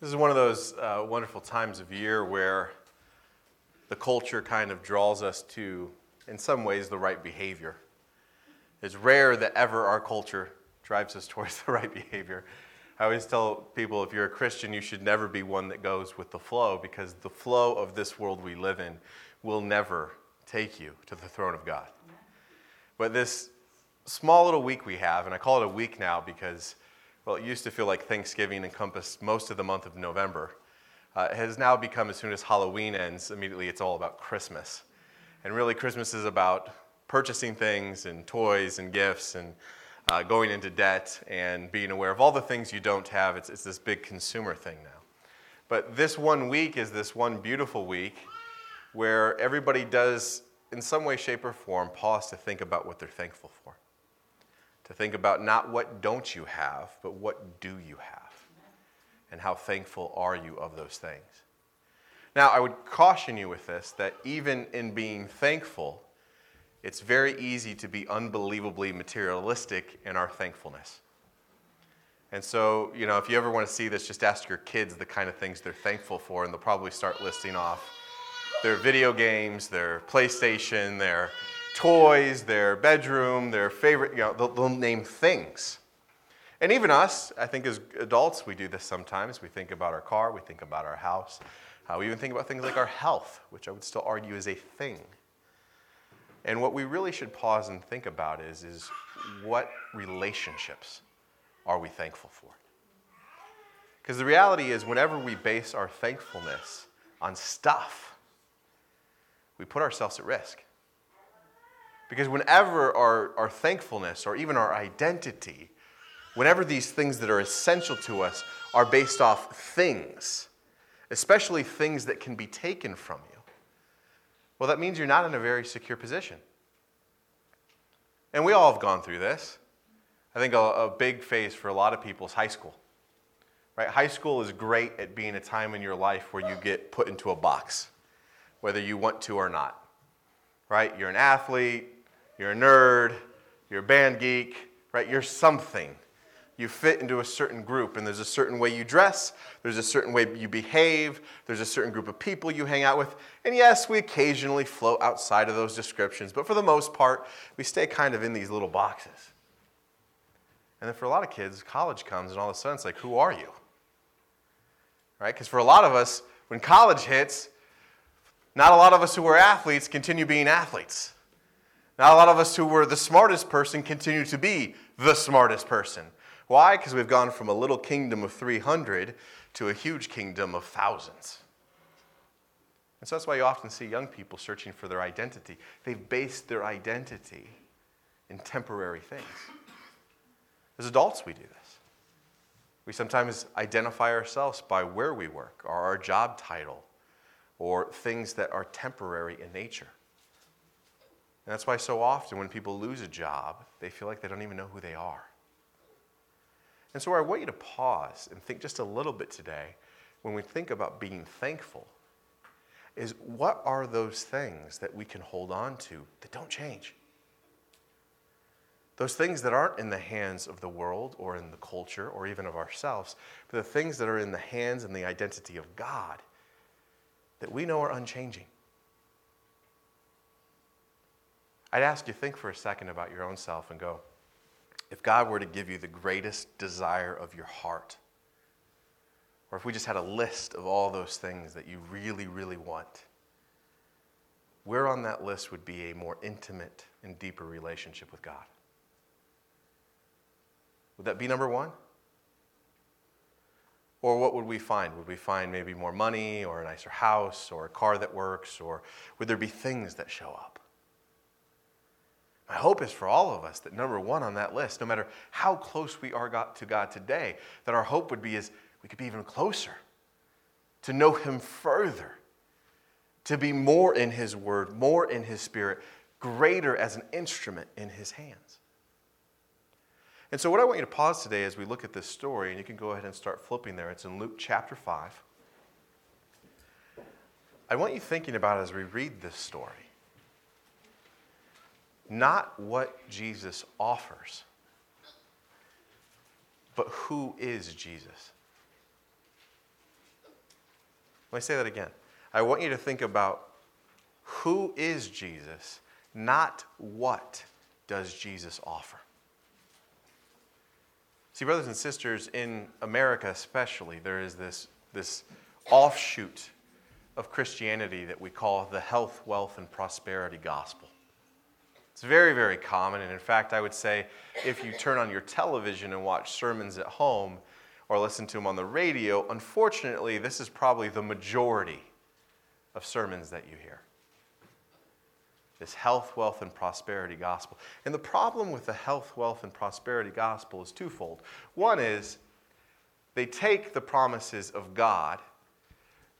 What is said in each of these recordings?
This is one of those uh, wonderful times of year where the culture kind of draws us to, in some ways, the right behavior. It's rare that ever our culture drives us towards the right behavior. I always tell people if you're a Christian, you should never be one that goes with the flow because the flow of this world we live in will never take you to the throne of God. But this small little week we have, and I call it a week now because well, it used to feel like Thanksgiving encompassed most of the month of November. Uh, has now become, as soon as Halloween ends, immediately it's all about Christmas. And really, Christmas is about purchasing things and toys and gifts and uh, going into debt and being aware of all the things you don't have. It's, it's this big consumer thing now. But this one week is this one beautiful week where everybody does, in some way, shape, or form, pause to think about what they're thankful for to think about not what don't you have, but what do you have? And how thankful are you of those things? Now, I would caution you with this that even in being thankful, it's very easy to be unbelievably materialistic in our thankfulness. And so, you know, if you ever want to see this, just ask your kids the kind of things they're thankful for, and they'll probably start listing off their video games, their PlayStation, their toys, their bedroom, their favorite, you know, they'll, they'll name things. And even us, I think as adults, we do this sometimes. We think about our car, we think about our house. Uh, we even think about things like our health, which I would still argue is a thing. And what we really should pause and think about is, is what relationships are we thankful for? Because the reality is, whenever we base our thankfulness on stuff, we put ourselves at risk. Because whenever our, our thankfulness or even our identity, whenever these things that are essential to us are based off things, especially things that can be taken from you, well, that means you're not in a very secure position. And we all have gone through this. I think a, a big phase for a lot of people is high school. Right? High school is great at being a time in your life where you get put into a box, whether you want to or not. Right? You're an athlete, you're a nerd, you're a band geek, right? You're something. You fit into a certain group, and there's a certain way you dress, there's a certain way you behave, there's a certain group of people you hang out with. And yes, we occasionally float outside of those descriptions, but for the most part, we stay kind of in these little boxes. And then for a lot of kids, college comes, and all of a sudden it's like, who are you? Right? Because for a lot of us, when college hits, not a lot of us who were athletes continue being athletes. Now, a lot of us who were the smartest person continue to be the smartest person. Why? Because we've gone from a little kingdom of 300 to a huge kingdom of thousands. And so that's why you often see young people searching for their identity. They've based their identity in temporary things. As adults, we do this. We sometimes identify ourselves by where we work, or our job title, or things that are temporary in nature. And that's why so often when people lose a job, they feel like they don't even know who they are. And so I want you to pause and think just a little bit today when we think about being thankful is what are those things that we can hold on to that don't change? Those things that aren't in the hands of the world or in the culture or even of ourselves, but the things that are in the hands and the identity of God that we know are unchanging. I'd ask you think for a second about your own self and go, if God were to give you the greatest desire of your heart, or if we just had a list of all those things that you really, really want, where on that list would be a more intimate and deeper relationship with God? Would that be number one? Or what would we find? Would we find maybe more money or a nicer house or a car that works? Or would there be things that show up? My hope is for all of us that number one on that list, no matter how close we are got to God today, that our hope would be is we could be even closer, to know Him further, to be more in His Word, more in His Spirit, greater as an instrument in His hands. And so, what I want you to pause today as we look at this story, and you can go ahead and start flipping there. It's in Luke chapter 5. I want you thinking about as we read this story not what Jesus offers, but who is Jesus. Let me say that again. I want you to think about who is Jesus, not what does Jesus offer. See, brothers and sisters, in America especially, there is this, this offshoot of Christianity that we call the health, wealth, and prosperity gospel. It's very, very common. And in fact, I would say if you turn on your television and watch sermons at home or listen to them on the radio, unfortunately, this is probably the majority of sermons that you hear. This health, wealth, and prosperity gospel. And the problem with the health, wealth, and prosperity gospel is twofold. One is they take the promises of God,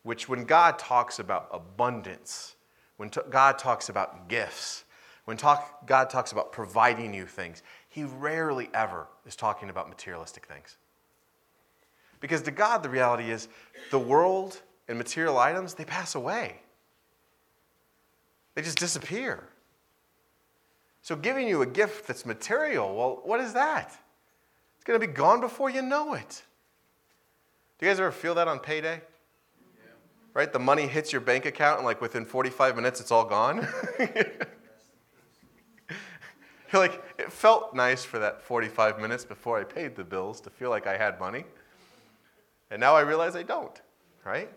which when God talks about abundance, when t- God talks about gifts, when talk, God talks about providing you things, he rarely ever is talking about materialistic things. Because to God, the reality is the world and material items, they pass away. They just disappear. So, giving you a gift that's material, well, what is that? It's going to be gone before you know it. Do you guys ever feel that on payday? Yeah. Right? The money hits your bank account, and like within 45 minutes, it's all gone. You're like, it felt nice for that 45 minutes before I paid the bills to feel like I had money. And now I realize I don't, right?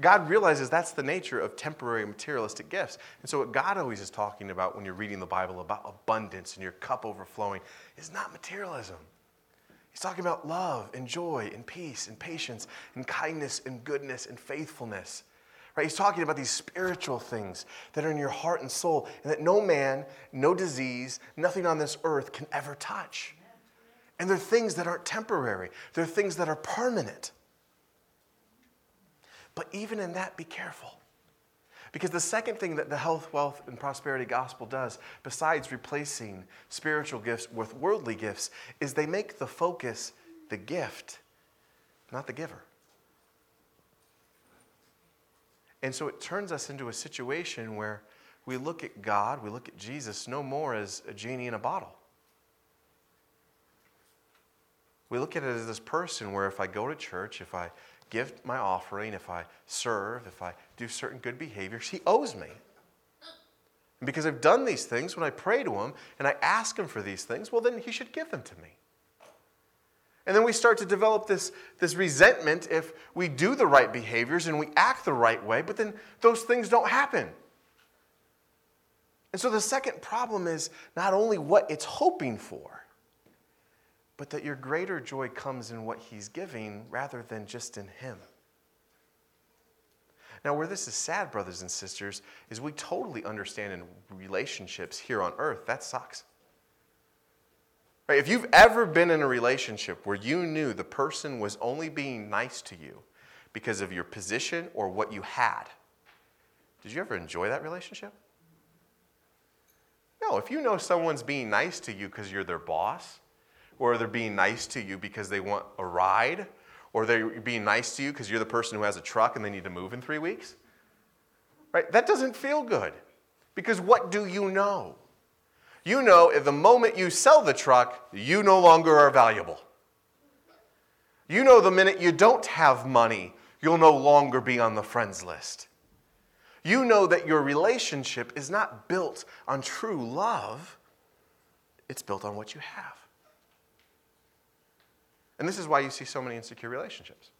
God realizes that's the nature of temporary materialistic gifts. And so, what God always is talking about when you're reading the Bible about abundance and your cup overflowing is not materialism. He's talking about love and joy and peace and patience and kindness and goodness and faithfulness. Right? He's talking about these spiritual things that are in your heart and soul, and that no man, no disease, nothing on this earth can ever touch. And they're things that aren't temporary, they're things that are permanent. But even in that, be careful. Because the second thing that the health, wealth, and prosperity gospel does, besides replacing spiritual gifts with worldly gifts, is they make the focus the gift, not the giver. And so it turns us into a situation where we look at God, we look at Jesus no more as a genie in a bottle. We look at it as this person where if I go to church, if I give my offering, if I serve, if I do certain good behaviors, he owes me. And because I've done these things, when I pray to him and I ask him for these things, well, then he should give them to me. And then we start to develop this, this resentment if we do the right behaviors and we act the right way, but then those things don't happen. And so the second problem is not only what it's hoping for, but that your greater joy comes in what he's giving rather than just in him. Now, where this is sad, brothers and sisters, is we totally understand in relationships here on earth, that sucks. Right? If you've ever been in a relationship where you knew the person was only being nice to you because of your position or what you had, did you ever enjoy that relationship? No, if you know someone's being nice to you because you're their boss, or they're being nice to you because they want a ride, or they're being nice to you because you're the person who has a truck and they need to move in three weeks, right? That doesn't feel good. Because what do you know? You know at the moment you sell the truck, you no longer are valuable. You know the minute you don't have money, you'll no longer be on the friends list. You know that your relationship is not built on true love, it's built on what you have. And this is why you see so many insecure relationships.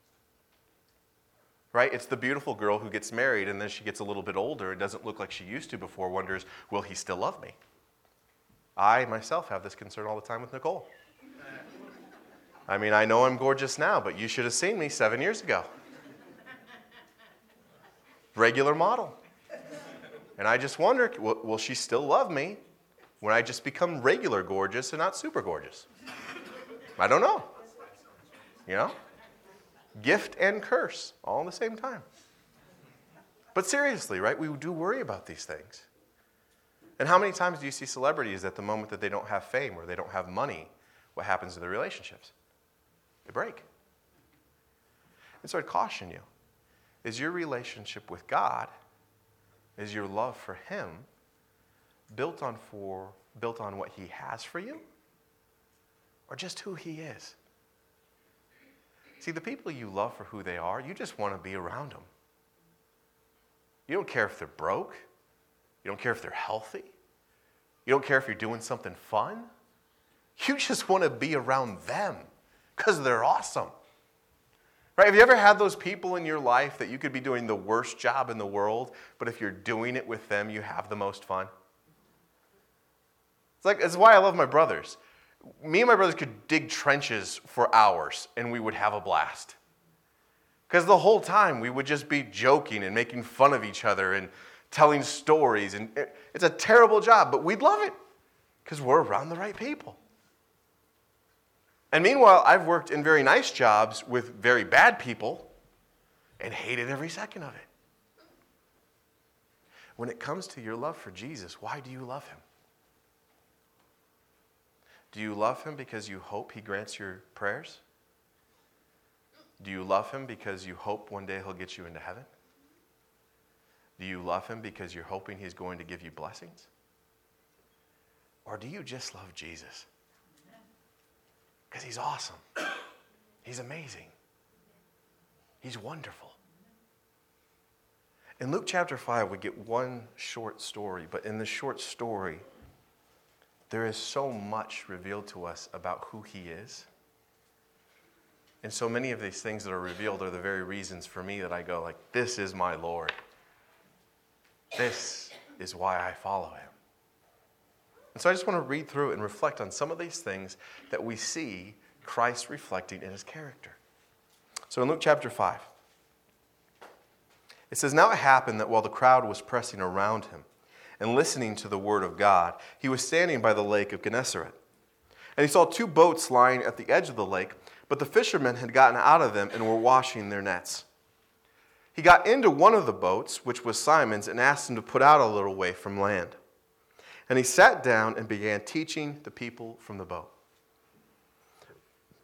Right? It's the beautiful girl who gets married and then she gets a little bit older and doesn't look like she used to before, wonders, will he still love me? I myself have this concern all the time with Nicole. I mean, I know I'm gorgeous now, but you should have seen me seven years ago. Regular model. And I just wonder will, will, she still love me when I just become regular gorgeous and not super gorgeous? I don't know. You know? Gift and curse all at the same time. But seriously, right? We do worry about these things. And how many times do you see celebrities at the moment that they don't have fame or they don't have money? What happens to their relationships? They break. And so I'd caution you is your relationship with God, is your love for Him built on, for, built on what He has for you or just who He is? See, the people you love for who they are, you just want to be around them. You don't care if they're broke. You don't care if they're healthy. You don't care if you're doing something fun. You just want to be around them because they're awesome. Right? Have you ever had those people in your life that you could be doing the worst job in the world, but if you're doing it with them, you have the most fun? It's like, it's why I love my brothers. Me and my brothers could dig trenches for hours and we would have a blast. Because the whole time we would just be joking and making fun of each other and telling stories. And it's a terrible job, but we'd love it because we're around the right people. And meanwhile, I've worked in very nice jobs with very bad people and hated every second of it. When it comes to your love for Jesus, why do you love him? Do you love him because you hope he grants your prayers? Do you love him because you hope one day he'll get you into heaven? Do you love him because you're hoping he's going to give you blessings? Or do you just love Jesus? Because he's awesome. He's amazing. He's wonderful. In Luke chapter 5, we get one short story, but in this short story, there is so much revealed to us about who he is. And so many of these things that are revealed are the very reasons for me that I go like, this is my Lord. This is why I follow him. And so I just want to read through and reflect on some of these things that we see Christ reflecting in his character. So in Luke chapter 5, it says, Now it happened that while the crowd was pressing around him and listening to the word of God, he was standing by the lake of Gennesaret. And he saw two boats lying at the edge of the lake, but the fishermen had gotten out of them and were washing their nets. He got into one of the boats, which was Simon's, and asked him to put out a little way from land. And he sat down and began teaching the people from the boat.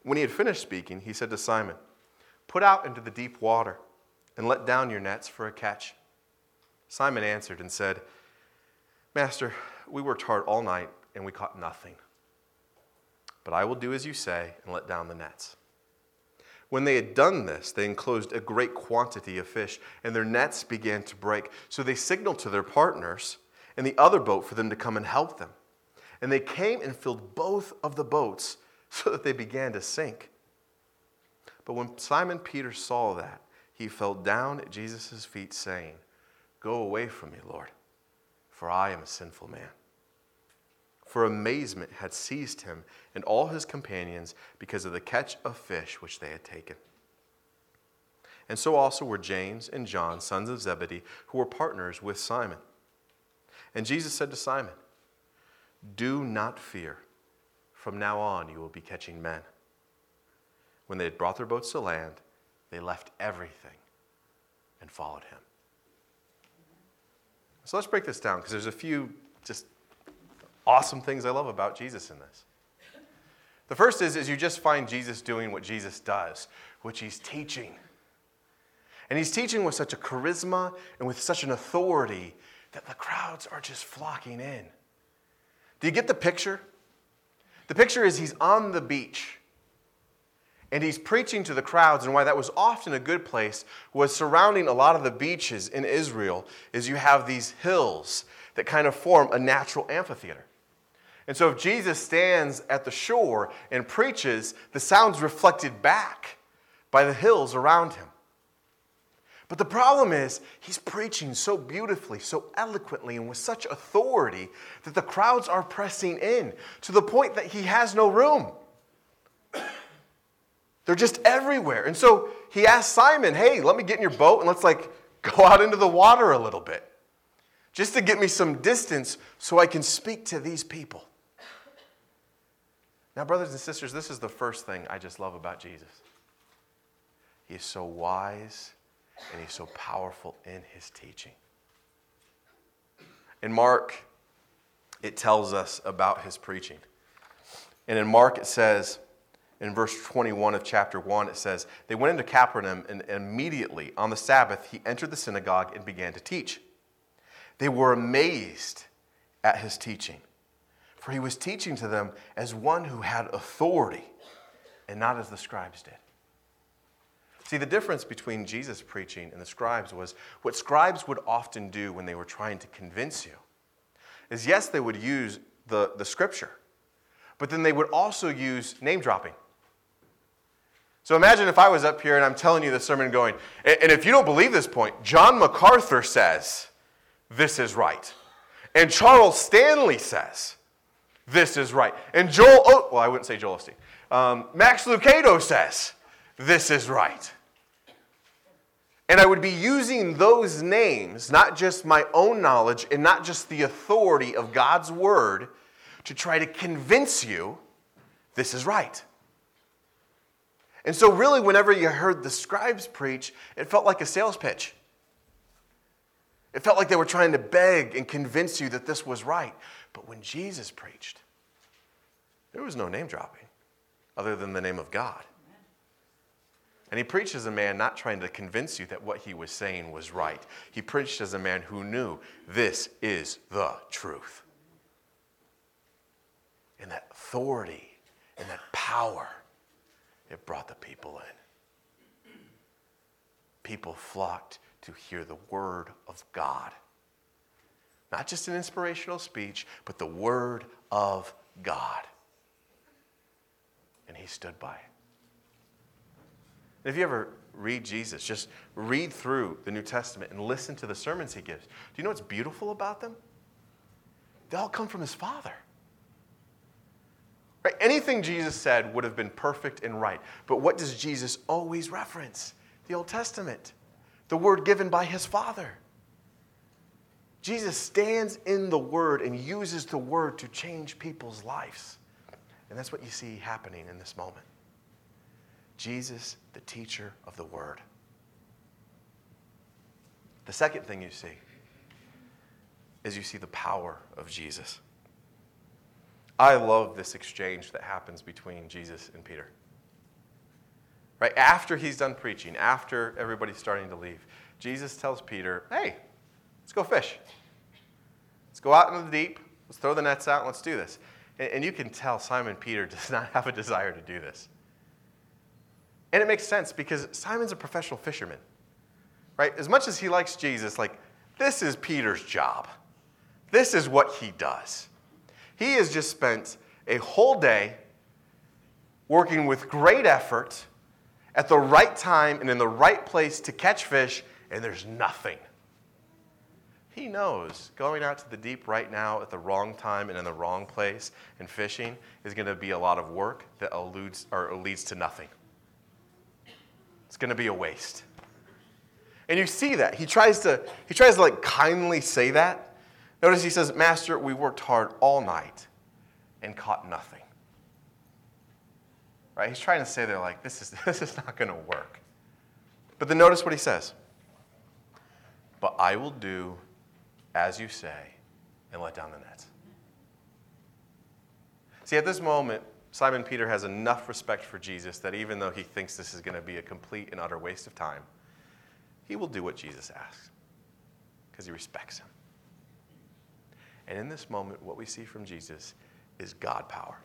When he had finished speaking, he said to Simon, Put out into the deep water and let down your nets for a catch. Simon answered and said, Master, we worked hard all night and we caught nothing. But I will do as you say and let down the nets. When they had done this, they enclosed a great quantity of fish, and their nets began to break. So they signaled to their partners in the other boat for them to come and help them. And they came and filled both of the boats so that they began to sink. But when Simon Peter saw that, he fell down at Jesus' feet, saying, Go away from me, Lord, for I am a sinful man. For amazement had seized him and all his companions because of the catch of fish which they had taken. And so also were James and John, sons of Zebedee, who were partners with Simon. And Jesus said to Simon, Do not fear. From now on, you will be catching men. When they had brought their boats to land, they left everything and followed him. So let's break this down because there's a few just awesome things I love about Jesus in this. The first is, is you just find Jesus doing what Jesus does, which he's teaching. And he's teaching with such a charisma and with such an authority that the crowds are just flocking in. Do you get the picture? The picture is he's on the beach and he's preaching to the crowds and why that was often a good place was surrounding a lot of the beaches in israel is you have these hills that kind of form a natural amphitheater and so if jesus stands at the shore and preaches the sound's reflected back by the hills around him but the problem is, he's preaching so beautifully, so eloquently, and with such authority that the crowds are pressing in to the point that he has no room. They're just everywhere. And so he asks Simon, hey, let me get in your boat and let's like go out into the water a little bit, just to get me some distance so I can speak to these people. Now, brothers and sisters, this is the first thing I just love about Jesus. He is so wise and he's so powerful in his teaching. In Mark, it tells us about his preaching. And in Mark, it says, in verse 21 of chapter 1, it says, They went into Capernaum, and immediately on the Sabbath, he entered the synagogue and began to teach. They were amazed at his teaching, for he was teaching to them as one who had authority and not as the scribes did. See, the difference between Jesus preaching and the scribes was what scribes would often do when they were trying to convince you is yes, they would use the, the scripture, but then they would also use name dropping. So imagine if I was up here and I'm telling you the sermon going, and if you don't believe this point, John MacArthur says, this is right. And Charles Stanley says, this is right. And Joel, oh, well, I wouldn't say Joel Osteen. Um, Max Lucado says, this is right. And I would be using those names, not just my own knowledge and not just the authority of God's word, to try to convince you this is right. And so, really, whenever you heard the scribes preach, it felt like a sales pitch. It felt like they were trying to beg and convince you that this was right. But when Jesus preached, there was no name dropping other than the name of God. And he preached as a man not trying to convince you that what he was saying was right. He preached as a man who knew this is the truth. And that authority and that power, it brought the people in. People flocked to hear the word of God. Not just an inspirational speech, but the word of God. And he stood by it. If you ever read Jesus, just read through the New Testament and listen to the sermons he gives. Do you know what's beautiful about them? They all come from his Father. Right? Anything Jesus said would have been perfect and right. But what does Jesus always reference? The Old Testament the word given by his Father. Jesus stands in the word and uses the word to change people's lives. And that's what you see happening in this moment. Jesus, the teacher of the word. The second thing you see is you see the power of Jesus. I love this exchange that happens between Jesus and Peter. Right after he's done preaching, after everybody's starting to leave, Jesus tells Peter, "Hey, let's go fish. Let's go out into the deep. Let's throw the nets out let's do this." And, and you can tell Simon Peter does not have a desire to do this. And it makes sense because Simon's a professional fisherman. Right? As much as he likes Jesus, like this is Peter's job. This is what he does. He has just spent a whole day working with great effort at the right time and in the right place to catch fish, and there's nothing. He knows going out to the deep right now at the wrong time and in the wrong place and fishing is going to be a lot of work that eludes or leads to nothing. It's going to be a waste. And you see that. He tries to he tries to like kindly say that. Notice he says, "Master, we worked hard all night and caught nothing." Right? He's trying to say they're like, this is, this is not going to work. But then notice what he says. But I will do as you say and let down the nets. See, at this moment, Simon Peter has enough respect for Jesus that even though he thinks this is going to be a complete and utter waste of time, he will do what Jesus asks because he respects him. And in this moment, what we see from Jesus is God power.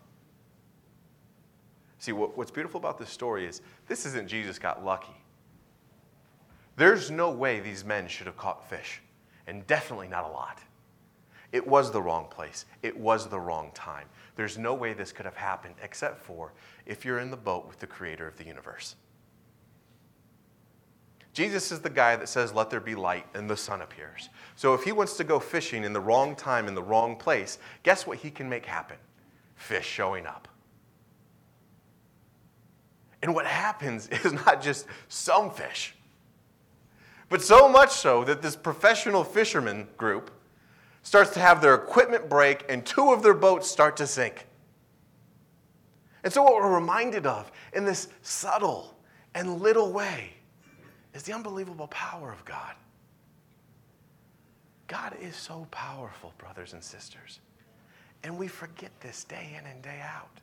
See, what, what's beautiful about this story is this isn't Jesus got lucky. There's no way these men should have caught fish, and definitely not a lot. It was the wrong place, it was the wrong time. There's no way this could have happened except for if you're in the boat with the creator of the universe. Jesus is the guy that says, Let there be light, and the sun appears. So if he wants to go fishing in the wrong time, in the wrong place, guess what he can make happen? Fish showing up. And what happens is not just some fish, but so much so that this professional fisherman group starts to have their equipment break and two of their boats start to sink. And so, what we're reminded of in this subtle and little way is the unbelievable power of God. God is so powerful, brothers and sisters. And we forget this day in and day out.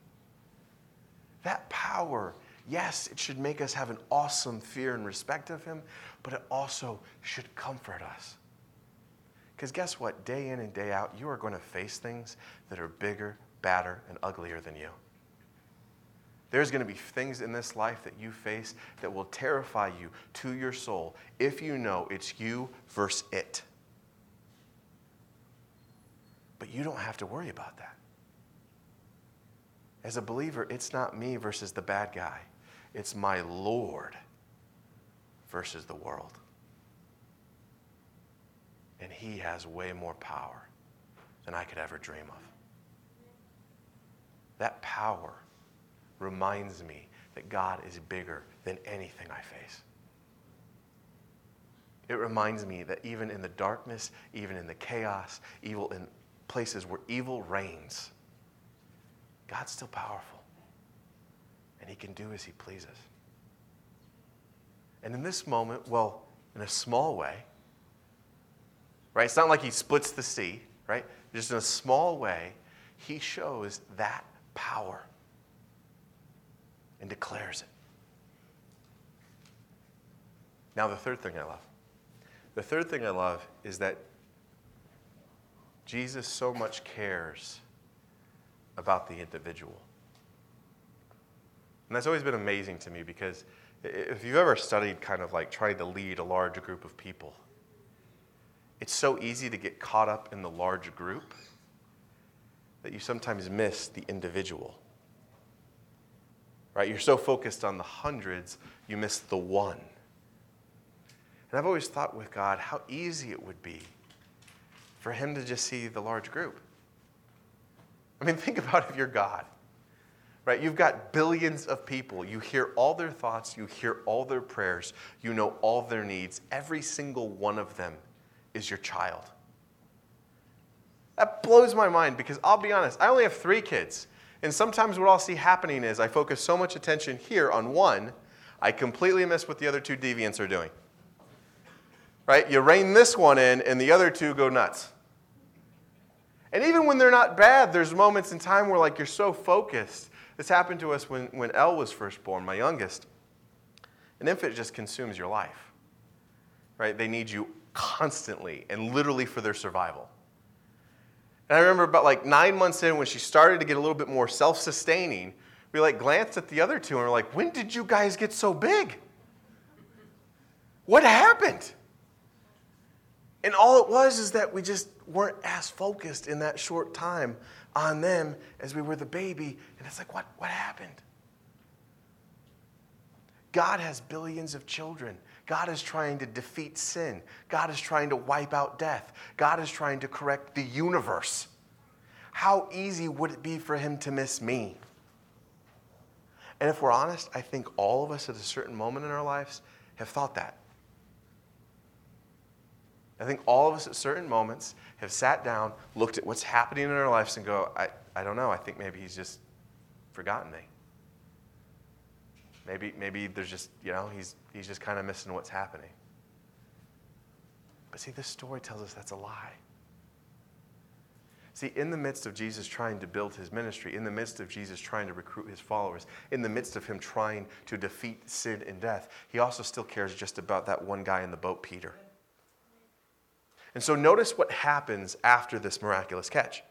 That power Yes, it should make us have an awesome fear and respect of Him, but it also should comfort us. Because guess what? Day in and day out, you are going to face things that are bigger, badder, and uglier than you. There's going to be things in this life that you face that will terrify you to your soul if you know it's you versus it. But you don't have to worry about that. As a believer, it's not me versus the bad guy, it's my Lord versus the world. And He has way more power than I could ever dream of. That power reminds me that God is bigger than anything I face. It reminds me that even in the darkness, even in the chaos, evil in places where evil reigns, God's still powerful. And he can do as he pleases. And in this moment, well, in a small way, right? It's not like he splits the sea, right? Just in a small way, he shows that power and declares it. Now, the third thing I love. The third thing I love is that Jesus so much cares about the individual. And that's always been amazing to me because if you've ever studied kind of like trying to lead a large group of people, it's so easy to get caught up in the large group that you sometimes miss the individual. Right? You're so focused on the hundreds, you miss the one. And I've always thought with God how easy it would be for Him to just see the large group. I mean, think about if you're God, right? You've got billions of people. You hear all their thoughts, you hear all their prayers, you know all their needs. Every single one of them is your child. That blows my mind because I'll be honest, I only have three kids. And sometimes what I'll see happening is I focus so much attention here on one, I completely miss what the other two deviants are doing. Right? You rein this one in, and the other two go nuts. And even when they're not bad, there's moments in time where like you're so focused. This happened to us when, when Elle was first born, my youngest. An infant just consumes your life. Right? They need you constantly and literally for their survival. And I remember about like nine months in when she started to get a little bit more self sustaining, we like glanced at the other two and we're like, when did you guys get so big? What happened? And all it was is that we just weren't as focused in that short time on them as we were the baby. And it's like, what, what happened? God has billions of children. God is trying to defeat sin. God is trying to wipe out death. God is trying to correct the universe. How easy would it be for him to miss me? And if we're honest, I think all of us at a certain moment in our lives have thought that. I think all of us at certain moments have sat down, looked at what's happening in our lives, and go, I, I don't know, I think maybe he's just forgotten me. Maybe, maybe there's just, you know, he's, he's just kind of missing what's happening. But see, this story tells us that's a lie. See, in the midst of Jesus trying to build his ministry, in the midst of Jesus trying to recruit his followers, in the midst of him trying to defeat sin and death, he also still cares just about that one guy in the boat, Peter. And so notice what happens after this miraculous catch.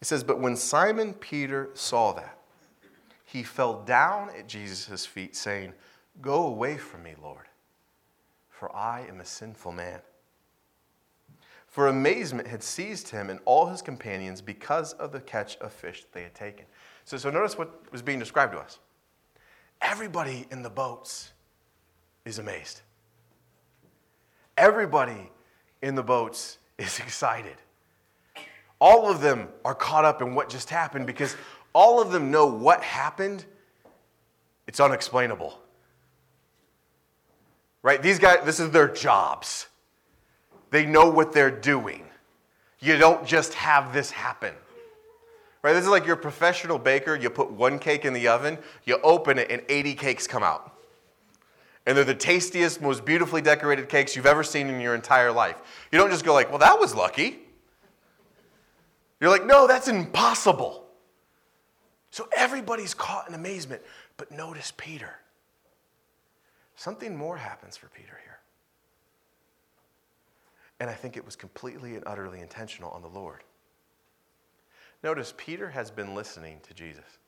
It says, But when Simon Peter saw that, he fell down at Jesus' feet, saying, Go away from me, Lord, for I am a sinful man. For amazement had seized him and all his companions because of the catch of fish they had taken. So, so notice what was being described to us. Everybody in the boats is amazed. Everybody in the boats is excited. All of them are caught up in what just happened because all of them know what happened. It's unexplainable. Right? These guys, this is their jobs. They know what they're doing. You don't just have this happen. Right? This is like you're professional baker. You put one cake in the oven, you open it, and 80 cakes come out and they're the tastiest, most beautifully decorated cakes you've ever seen in your entire life. You don't just go like, "Well, that was lucky." You're like, "No, that's impossible." So everybody's caught in amazement, but notice Peter. Something more happens for Peter here. And I think it was completely and utterly intentional on the Lord. Notice Peter has been listening to Jesus.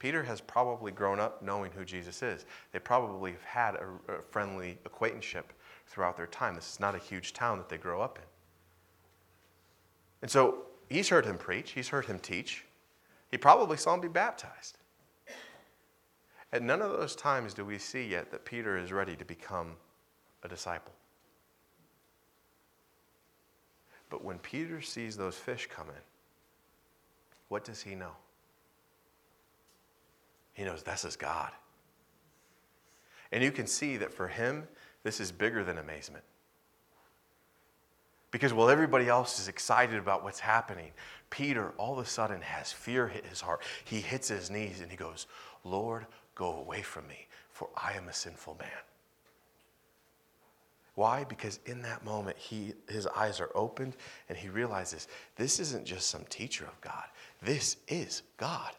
Peter has probably grown up knowing who Jesus is. They probably have had a, a, friendly acquaintanceship throughout their time. This is not a huge town that they grow up in. And so he's heard him preach, he's heard him teach. He probably saw him be baptized. At none of those times do we see yet that Peter is ready to become a disciple. But when Peter sees those fish come in, what does he know? He knows this is God. And you can see that for him, this is bigger than amazement. Because while everybody else is excited about what's happening, Peter all of a sudden has fear hit his heart. He hits his knees and he goes, Lord, go away from me, for I am a sinful man. Why? Because in that moment, he, his eyes are opened and he realizes this isn't just some teacher of God, this is God.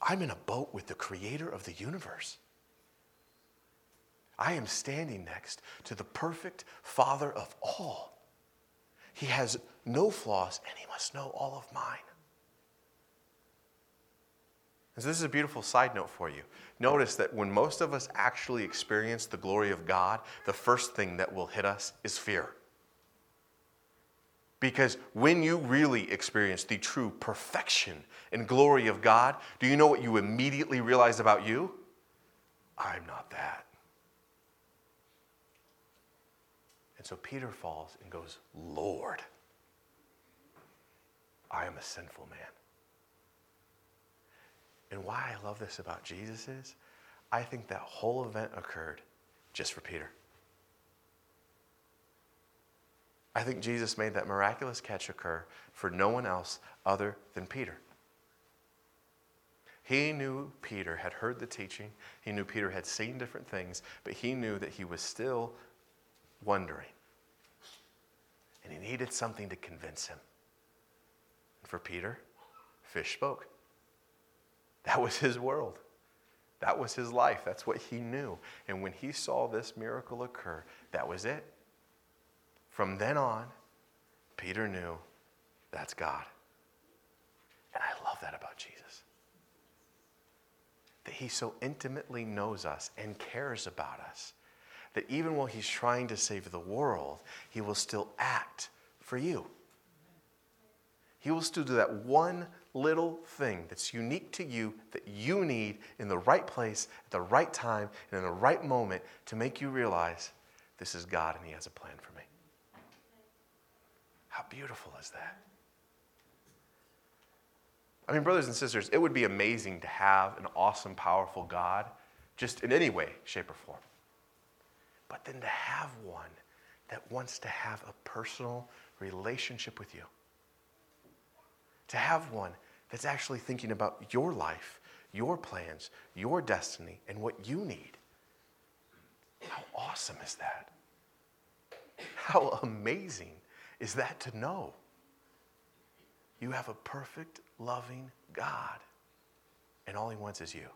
I'm in a boat with the creator of the universe. I am standing next to the perfect Father of all. He has no flaws, and He must know all of mine. And so this is a beautiful side note for you. Notice that when most of us actually experience the glory of God, the first thing that will hit us is fear. Because when you really experience the true perfection and glory of God, do you know what you immediately realize about you? I'm not that. And so Peter falls and goes, Lord, I am a sinful man. And why I love this about Jesus is I think that whole event occurred just for Peter. I think Jesus made that miraculous catch occur for no one else other than Peter. He knew Peter had heard the teaching, he knew Peter had seen different things, but he knew that he was still wondering. And he needed something to convince him. And for Peter, fish spoke. That was his world. That was his life. That's what he knew. And when he saw this miracle occur, that was it. From then on, Peter knew that's God. And I love that about Jesus. That he so intimately knows us and cares about us that even while he's trying to save the world, he will still act for you. He will still do that one little thing that's unique to you that you need in the right place, at the right time, and in the right moment to make you realize this is God and He has a plan for. How beautiful is that? I mean, brothers and sisters, it would be amazing to have an awesome, powerful God, just in any way, shape, or form but then to have one that wants to have a personal relationship with you. To have one that's actually thinking about your life, your plans, your destiny, and what you need. How awesome is that? How amazing is that to know? You have a perfect, loving God, and all He wants is you.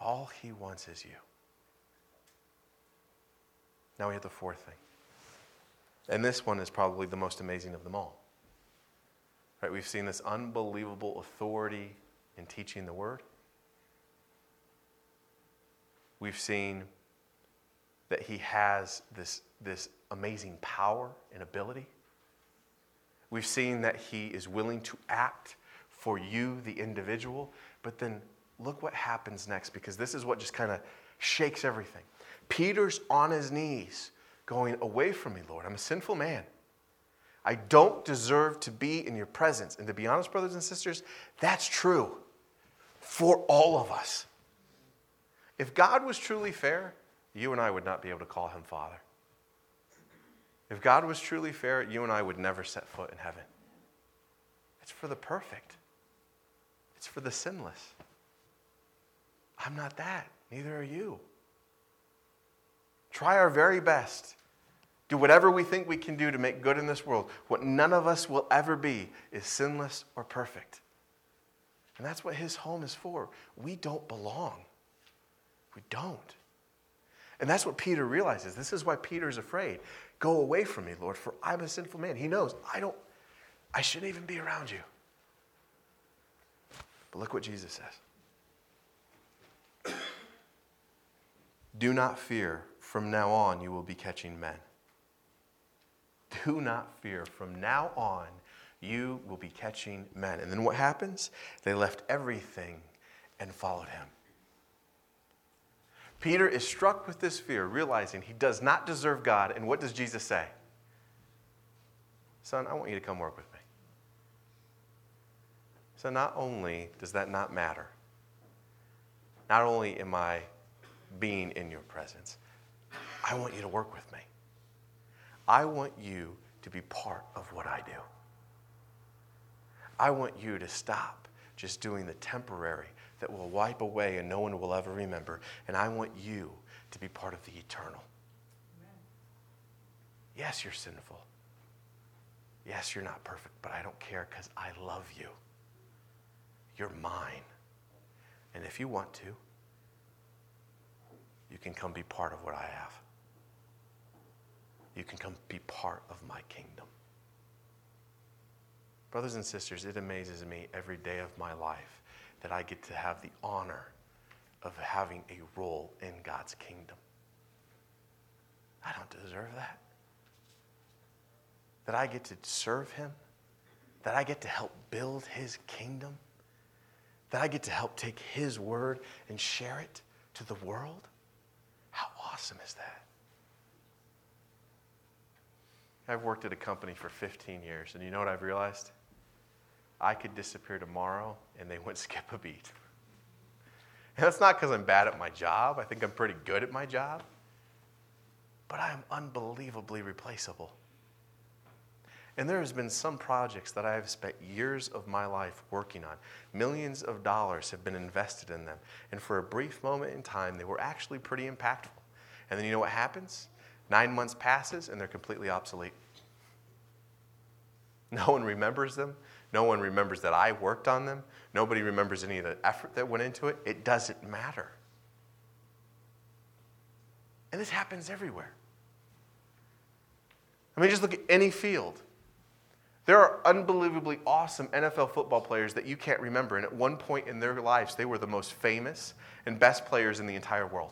All He wants is you. Now we have the fourth thing. And this one is probably the most amazing of them all. Right, we've seen this unbelievable authority in teaching the word. We've seen that he has this, this amazing power and ability. We've seen that he is willing to act for you, the individual. But then look what happens next, because this is what just kind of shakes everything. Peter's on his knees, going, Away from me, Lord. I'm a sinful man. I don't deserve to be in your presence. And to be honest, brothers and sisters, that's true for all of us. If God was truly fair, you and I would not be able to call him Father. If God was truly fair, you and I would never set foot in heaven. It's for the perfect, it's for the sinless. I'm not that. Neither are you. Try our very best. Do whatever we think we can do to make good in this world. What none of us will ever be is sinless or perfect. And that's what his home is for. We don't belong. We don't. And that's what Peter realizes. This is why Peter's afraid. Go away from me, Lord, for I'm a sinful man. He knows I don't, I shouldn't even be around you. But look what Jesus says. Do not fear. From now on, you will be catching men. Do not fear. From now on, you will be catching men. And then what happens? They left everything and followed him. Peter is struck with this fear, realizing he does not deserve God. And what does Jesus say? Son, I want you to come work with me. So not only does that not matter, not only am I being in your presence, I want you to work with me. I want you to be part of what I do. I want you to stop just doing the temporary that will wipe away and no one will ever remember. And I want you to be part of the eternal. Amen. Yes, you're sinful. Yes, you're not perfect, but I don't care because I love you. You're mine. And if you want to, you can come be part of what I have. You can come be part of my kingdom. Brothers and sisters, it amazes me every day of my life that I get to have the honor of having a role in God's kingdom. I don't deserve that. That I get to serve Him, that I get to help build His kingdom, that I get to help take His word and share it to the world. How awesome is that? I've worked at a company for 15 years, and you know what I've realized? I could disappear tomorrow and they wouldn't skip a beat. And that's not because I'm bad at my job. I think I'm pretty good at my job. But I am unbelievably replaceable. And there has been some projects that I have spent years of my life working on. Millions of dollars have been invested in them. And for a brief moment in time, they were actually pretty impactful. And then you know what happens? Nine months passes and they're completely obsolete. No one remembers them. No one remembers that I worked on them. Nobody remembers any of the effort that went into it. It doesn't matter. And this happens everywhere. I mean, just look at any field. There are unbelievably awesome NFL football players that you can't remember. And at one point in their lives, they were the most famous and best players in the entire world.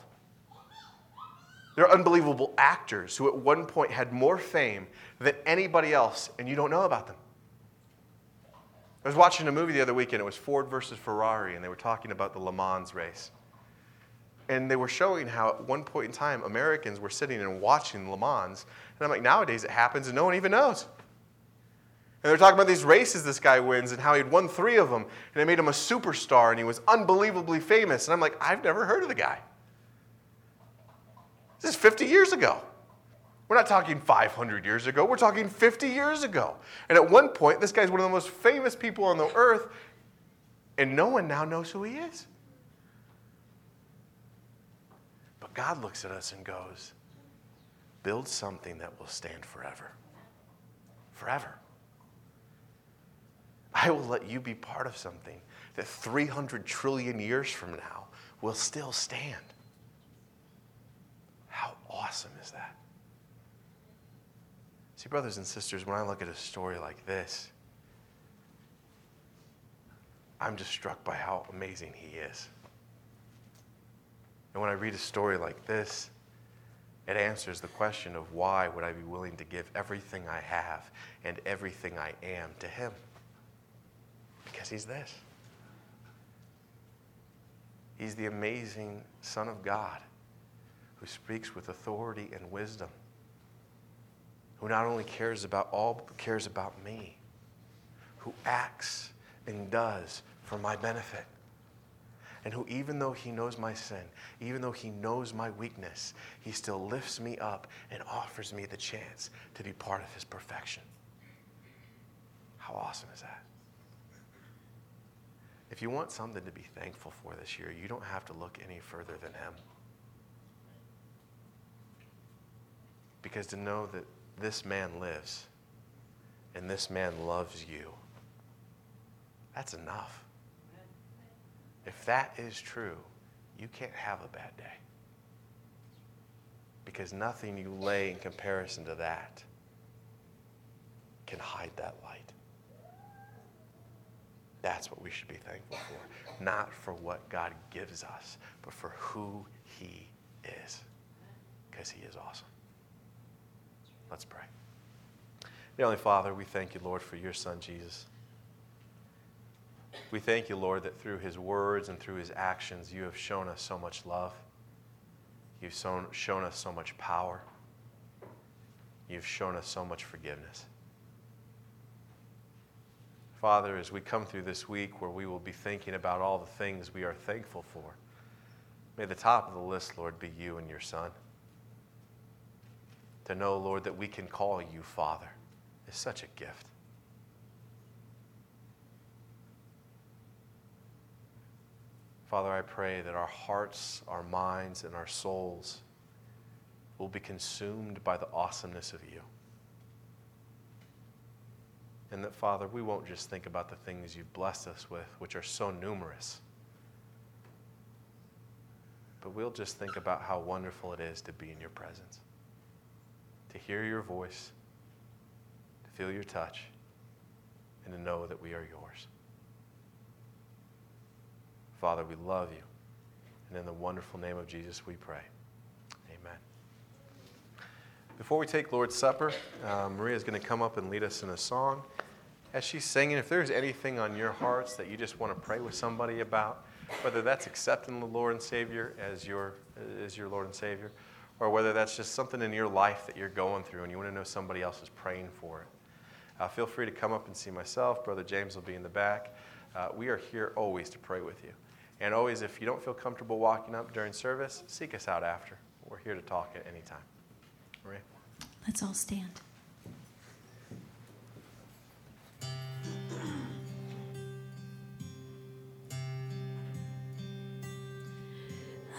There are unbelievable actors who at one point had more fame than anybody else, and you don't know about them. I was watching a movie the other weekend. It was Ford versus Ferrari, and they were talking about the Le Mans race. And they were showing how at one point in time, Americans were sitting and watching Le Mans. And I'm like, nowadays it happens and no one even knows. And they're talking about these races this guy wins and how he'd won three of them. And it made him a superstar and he was unbelievably famous. And I'm like, I've never heard of the guy. This is 50 years ago. We're not talking 500 years ago, we're talking 50 years ago. And at one point, this guy's one of the most famous people on the earth, and no one now knows who he is. But God looks at us and goes, Build something that will stand forever. Forever. I will let you be part of something that 300 trillion years from now will still stand. How awesome is that? See, brothers and sisters, when I look at a story like this, I'm just struck by how amazing he is. And when I read a story like this, it answers the question of why would I be willing to give everything I have and everything I am to him? Because he's this. He's the amazing Son of God who speaks with authority and wisdom who not only cares about all, but cares about me, who acts and does for my benefit. And who, even though he knows my sin, even though he knows my weakness, he still lifts me up and offers me the chance to be part of his perfection. How awesome is that? If you want something to be thankful for this year, you don't have to look any further than him. Because to know that this man lives and this man loves you, that's enough. If that is true, you can't have a bad day. because nothing you lay in comparison to that can hide that light. That's what we should be thankful for. Not for what God gives us, but for who He is. Because He is awesome. Let's pray. Heavenly Father, we thank you, Lord, for your Son, Jesus. We thank you, Lord, that through his words and through his actions, you have shown us so much love. You've shown, shown us so much power. You've shown us so much forgiveness. Father, as we come through this week where we will be thinking about all the things we are thankful for, may the top of the list, Lord, be you and your Son. To know, Lord, that we can call you Father is such a gift. Father, I pray that our hearts, our minds, and our souls will be consumed by the awesomeness of you. And that, Father, we won't just think about the things you've blessed us with, which are so numerous, but we'll just think about how wonderful it is to be in your presence, to hear your voice, to feel your touch, and to know that we are yours. Father, we love you. And in the wonderful name of Jesus, we pray. Amen. Before we take Lord's Supper, um, Maria is going to come up and lead us in a song. As she's singing, if there's anything on your hearts that you just want to pray with somebody about, whether that's accepting the Lord and Savior as your, as your Lord and Savior, or whether that's just something in your life that you're going through and you want to know somebody else is praying for it, uh, feel free to come up and see myself. Brother James will be in the back. Uh, we are here always to pray with you. And always, if you don't feel comfortable walking up during service, seek us out after. We're here to talk at any time. Maria. Let's all stand.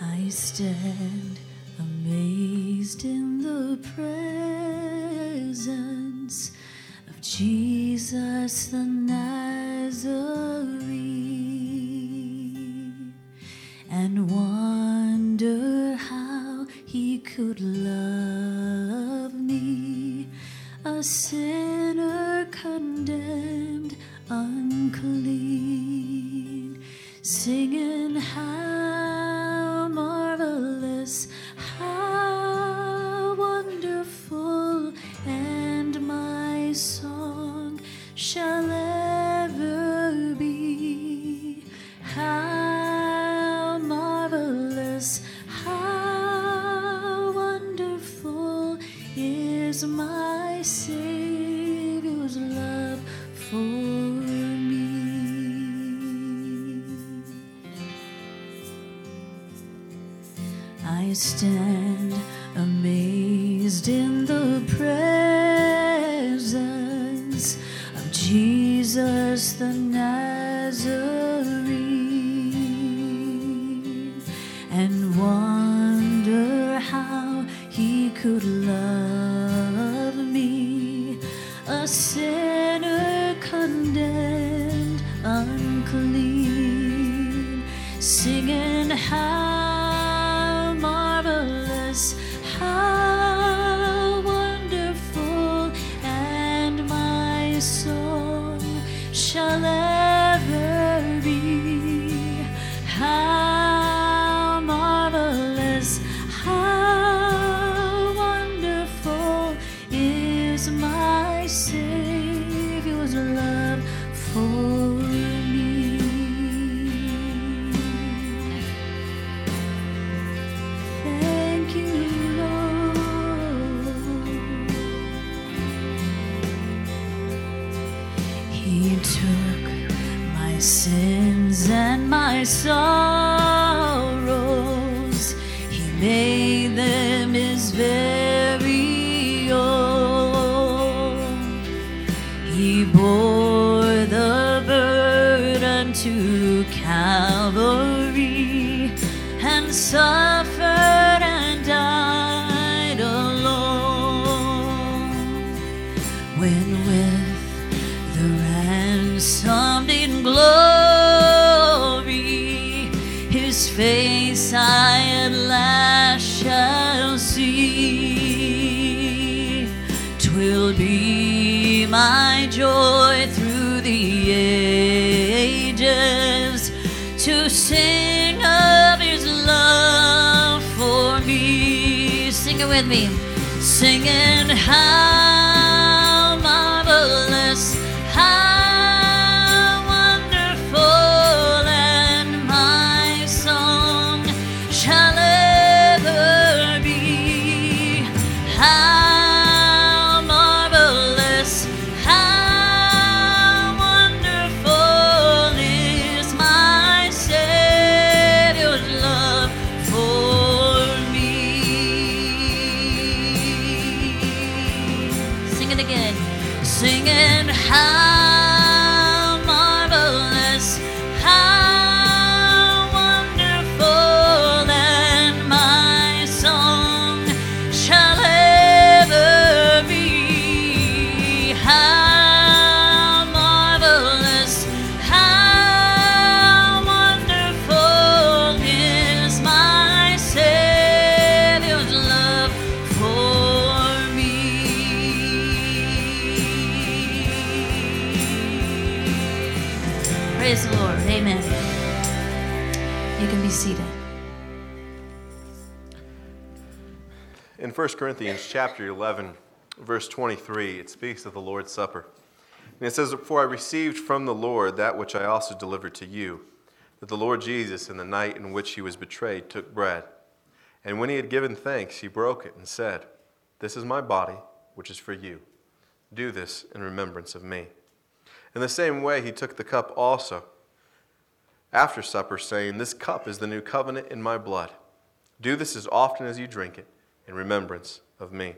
I stand amazed in the presence of Jesus the Nazarene and wonder how he could love me, a sinner could love me, a sinner condemned unclean, singing how it with me. Singing how 1 Corinthians chapter 11, verse 23, it speaks of the Lord's Supper. And it says, For I received from the Lord that which I also delivered to you, that the Lord Jesus, in the night in which he was betrayed, took bread. And when he had given thanks, he broke it and said, This is my body, which is for you. Do this in remembrance of me. In the same way, he took the cup also after supper, saying, This cup is the new covenant in my blood. Do this as often as you drink it in remembrance of me.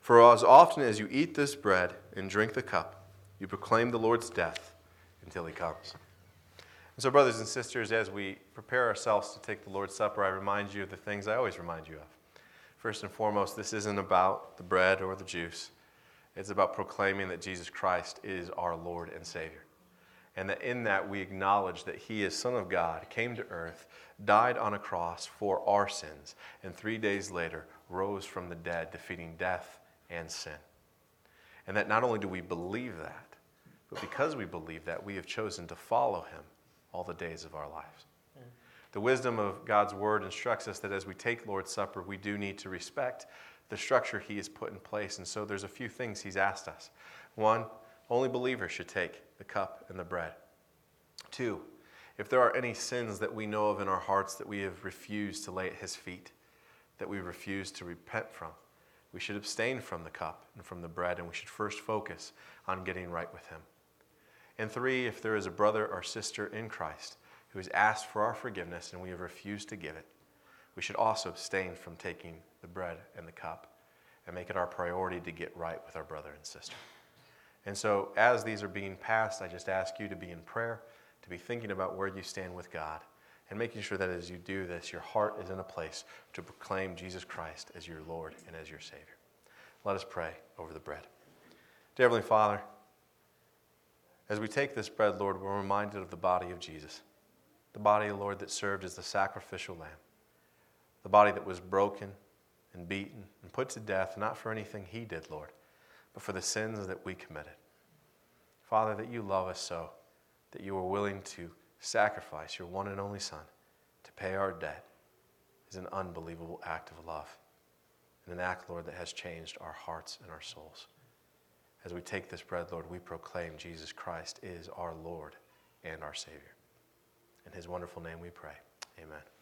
For as often as you eat this bread and drink the cup, you proclaim the Lord's death until he comes. And so, brothers and sisters, as we prepare ourselves to take the Lord's Supper, I remind you of the things I always remind you of. First and foremost, this isn't about the bread or the juice, it's about proclaiming that Jesus Christ is our Lord and Savior. And that in that we acknowledge that He is Son of God, came to earth, died on a cross for our sins, and three days later rose from the dead, defeating death and sin. And that not only do we believe that, but because we believe that, we have chosen to follow Him all the days of our lives. Mm. The wisdom of God's Word instructs us that as we take Lord's Supper, we do need to respect the structure He has put in place. And so there's a few things He's asked us. One, only believers should take the cup and the bread. Two, if there are any sins that we know of in our hearts that we have refused to lay at His feet, that we refuse to repent from, we should abstain from the cup and from the bread, and we should first focus on getting right with Him. And three, if there is a brother or sister in Christ who has asked for our forgiveness and we have refused to give it, we should also abstain from taking the bread and the cup and make it our priority to get right with our brother and sister. And so, as these are being passed, I just ask you to be in prayer, to be thinking about where you stand with God, and making sure that as you do this, your heart is in a place to proclaim Jesus Christ as your Lord and as your Savior. Let us pray over the bread. Dear Heavenly Father, as we take this bread, Lord, we're reminded of the body of Jesus, the body, Lord, that served as the sacrificial lamb, the body that was broken and beaten and put to death, not for anything he did, Lord, but for the sins that we committed. Father, that you love us so that you are willing to sacrifice your one and only Son to pay our debt is an unbelievable act of love. And an act, Lord, that has changed our hearts and our souls. As we take this bread, Lord, we proclaim Jesus Christ is our Lord and our Savior. In his wonderful name we pray. Amen.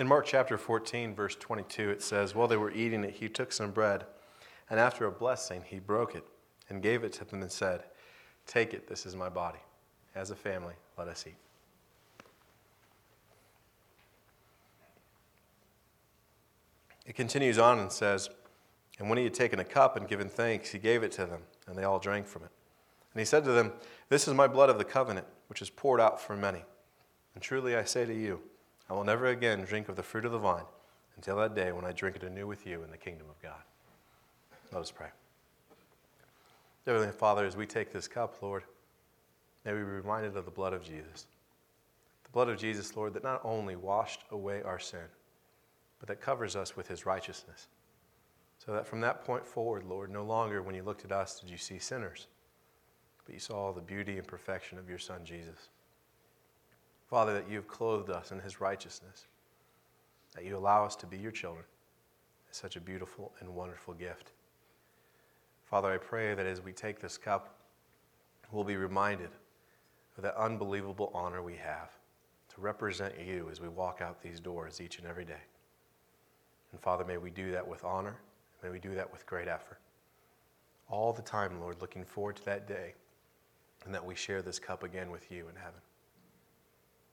In Mark chapter 14, verse 22, it says, While they were eating it, he took some bread, and after a blessing, he broke it and gave it to them and said, Take it, this is my body. As a family, let us eat. It continues on and says, And when he had taken a cup and given thanks, he gave it to them, and they all drank from it. And he said to them, This is my blood of the covenant, which is poured out for many. And truly I say to you, I will never again drink of the fruit of the vine until that day when I drink it anew with you in the kingdom of God. Let us pray. Heavenly Father, as we take this cup, Lord, may we be reminded of the blood of Jesus. The blood of Jesus, Lord, that not only washed away our sin, but that covers us with his righteousness. So that from that point forward, Lord, no longer when you looked at us did you see sinners, but you saw the beauty and perfection of your Son, Jesus. Father, that you have clothed us in his righteousness, that you allow us to be your children. is such a beautiful and wonderful gift. Father, I pray that as we take this cup, we'll be reminded of that unbelievable honor we have to represent you as we walk out these doors each and every day. And Father, may we do that with honor. May we do that with great effort. All the time, Lord, looking forward to that day and that we share this cup again with you in heaven.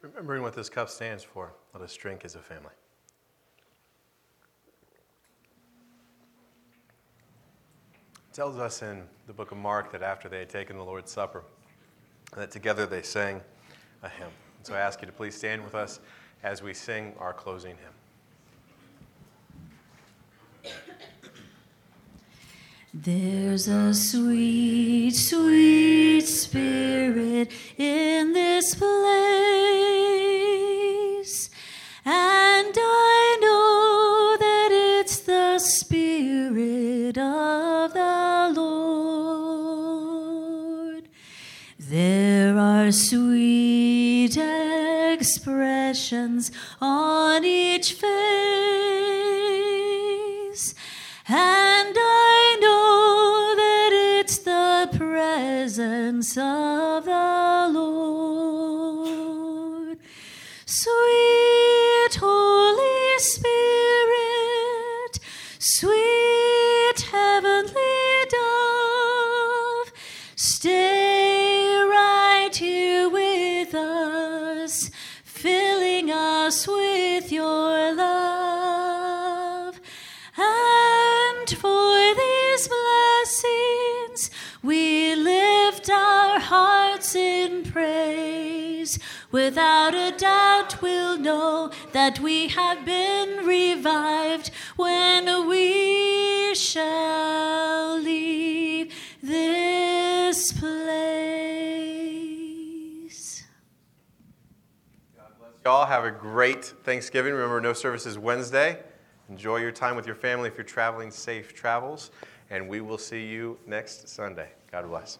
Remembering what this cup stands for, let us drink as a family. It tells us in the book of Mark that after they had taken the Lord's Supper, that together they sang a hymn. And so I ask you to please stand with us as we sing our closing hymn. There's a sweet, sweet spirit in this place, and I know that it's the spirit of the Lord. There are sweet expressions on each face, and presence of Without a doubt, we'll know that we have been revived when we shall leave this place. God bless you. Y'all have a great Thanksgiving. Remember, no service is Wednesday. Enjoy your time with your family if you're traveling, safe travels. And we will see you next Sunday. God bless.